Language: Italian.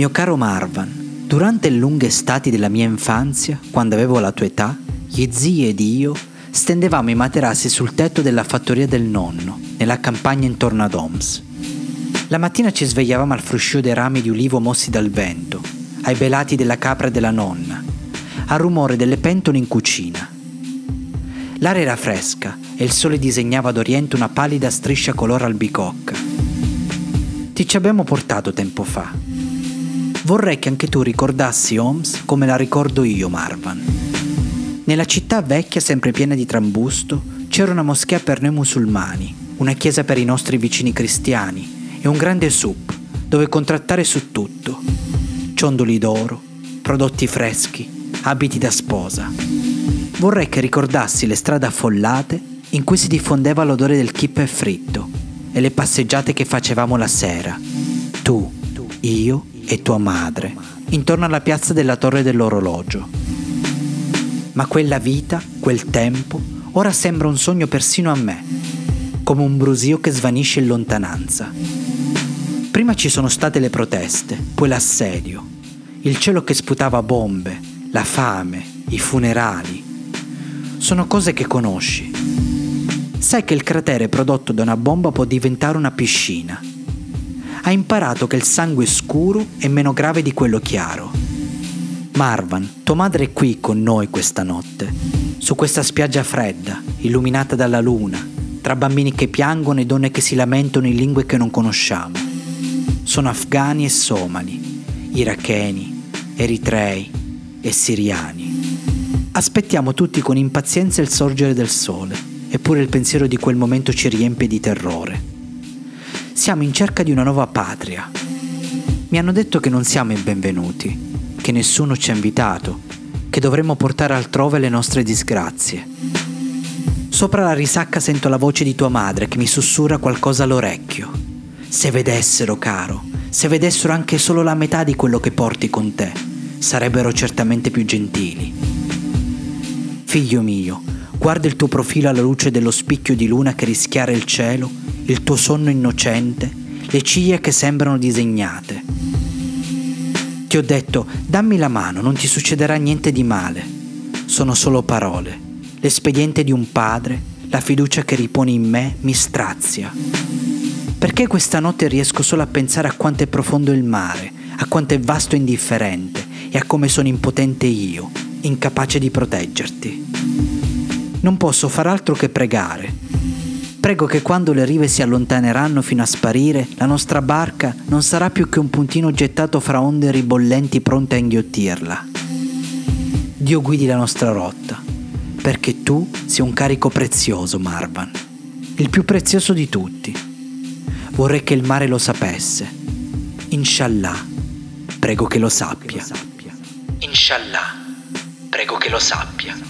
Mio caro Marvan, durante le lunghe estati della mia infanzia, quando avevo la tua età, gli zii ed io stendevamo i materassi sul tetto della fattoria del nonno, nella campagna intorno ad Homs. La mattina ci svegliavamo al fruscio dei rami di ulivo mossi dal vento, ai belati della capra della nonna, al rumore delle pentole in cucina. L'aria era fresca e il sole disegnava ad oriente una pallida striscia color albicocca. Ti ci abbiamo portato tempo fa. Vorrei che anche tu ricordassi Homs come la ricordo io, Marvan. Nella città vecchia, sempre piena di trambusto, c'era una moschea per noi musulmani, una chiesa per i nostri vicini cristiani e un grande soup dove contrattare su tutto. Ciondoli d'oro, prodotti freschi, abiti da sposa. Vorrei che ricordassi le strade affollate in cui si diffondeva l'odore del kippe fritto e le passeggiate che facevamo la sera. Tu, io e tua madre, intorno alla piazza della torre dell'orologio. Ma quella vita, quel tempo, ora sembra un sogno persino a me, come un brusio che svanisce in lontananza. Prima ci sono state le proteste, poi l'assedio, il cielo che sputava bombe, la fame, i funerali. Sono cose che conosci. Sai che il cratere prodotto da una bomba può diventare una piscina. Hai imparato che il sangue scuro è meno grave di quello chiaro. Marvan, tua madre è qui con noi questa notte, su questa spiaggia fredda, illuminata dalla luna, tra bambini che piangono e donne che si lamentano in lingue che non conosciamo. Sono afghani e somali, iracheni, eritrei e siriani. Aspettiamo tutti con impazienza il sorgere del sole, eppure il pensiero di quel momento ci riempie di terrore. Siamo in cerca di una nuova patria. Mi hanno detto che non siamo i benvenuti, che nessuno ci ha invitato, che dovremmo portare altrove le nostre disgrazie. Sopra la risacca sento la voce di tua madre che mi sussurra qualcosa all'orecchio. Se vedessero, caro, se vedessero anche solo la metà di quello che porti con te, sarebbero certamente più gentili. Figlio mio, guarda il tuo profilo alla luce dello spicchio di luna che rischiara il cielo, il tuo sonno innocente, le ciglia che sembrano disegnate. Ti ho detto, dammi la mano, non ti succederà niente di male. Sono solo parole. L'espediente di un padre, la fiducia che riponi in me, mi strazia. Perché questa notte riesco solo a pensare a quanto è profondo il mare, a quanto è vasto e indifferente e a come sono impotente io, incapace di proteggerti. Non posso far altro che pregare. Prego che quando le rive si allontaneranno fino a sparire, la nostra barca non sarà più che un puntino gettato fra onde ribollenti pronte a inghiottirla. Dio guidi la nostra rotta, perché tu sei un carico prezioso, Marvan, il più prezioso di tutti. Vorrei che il mare lo sapesse. Inshallah, prego che lo sappia. Inshallah, prego che lo sappia.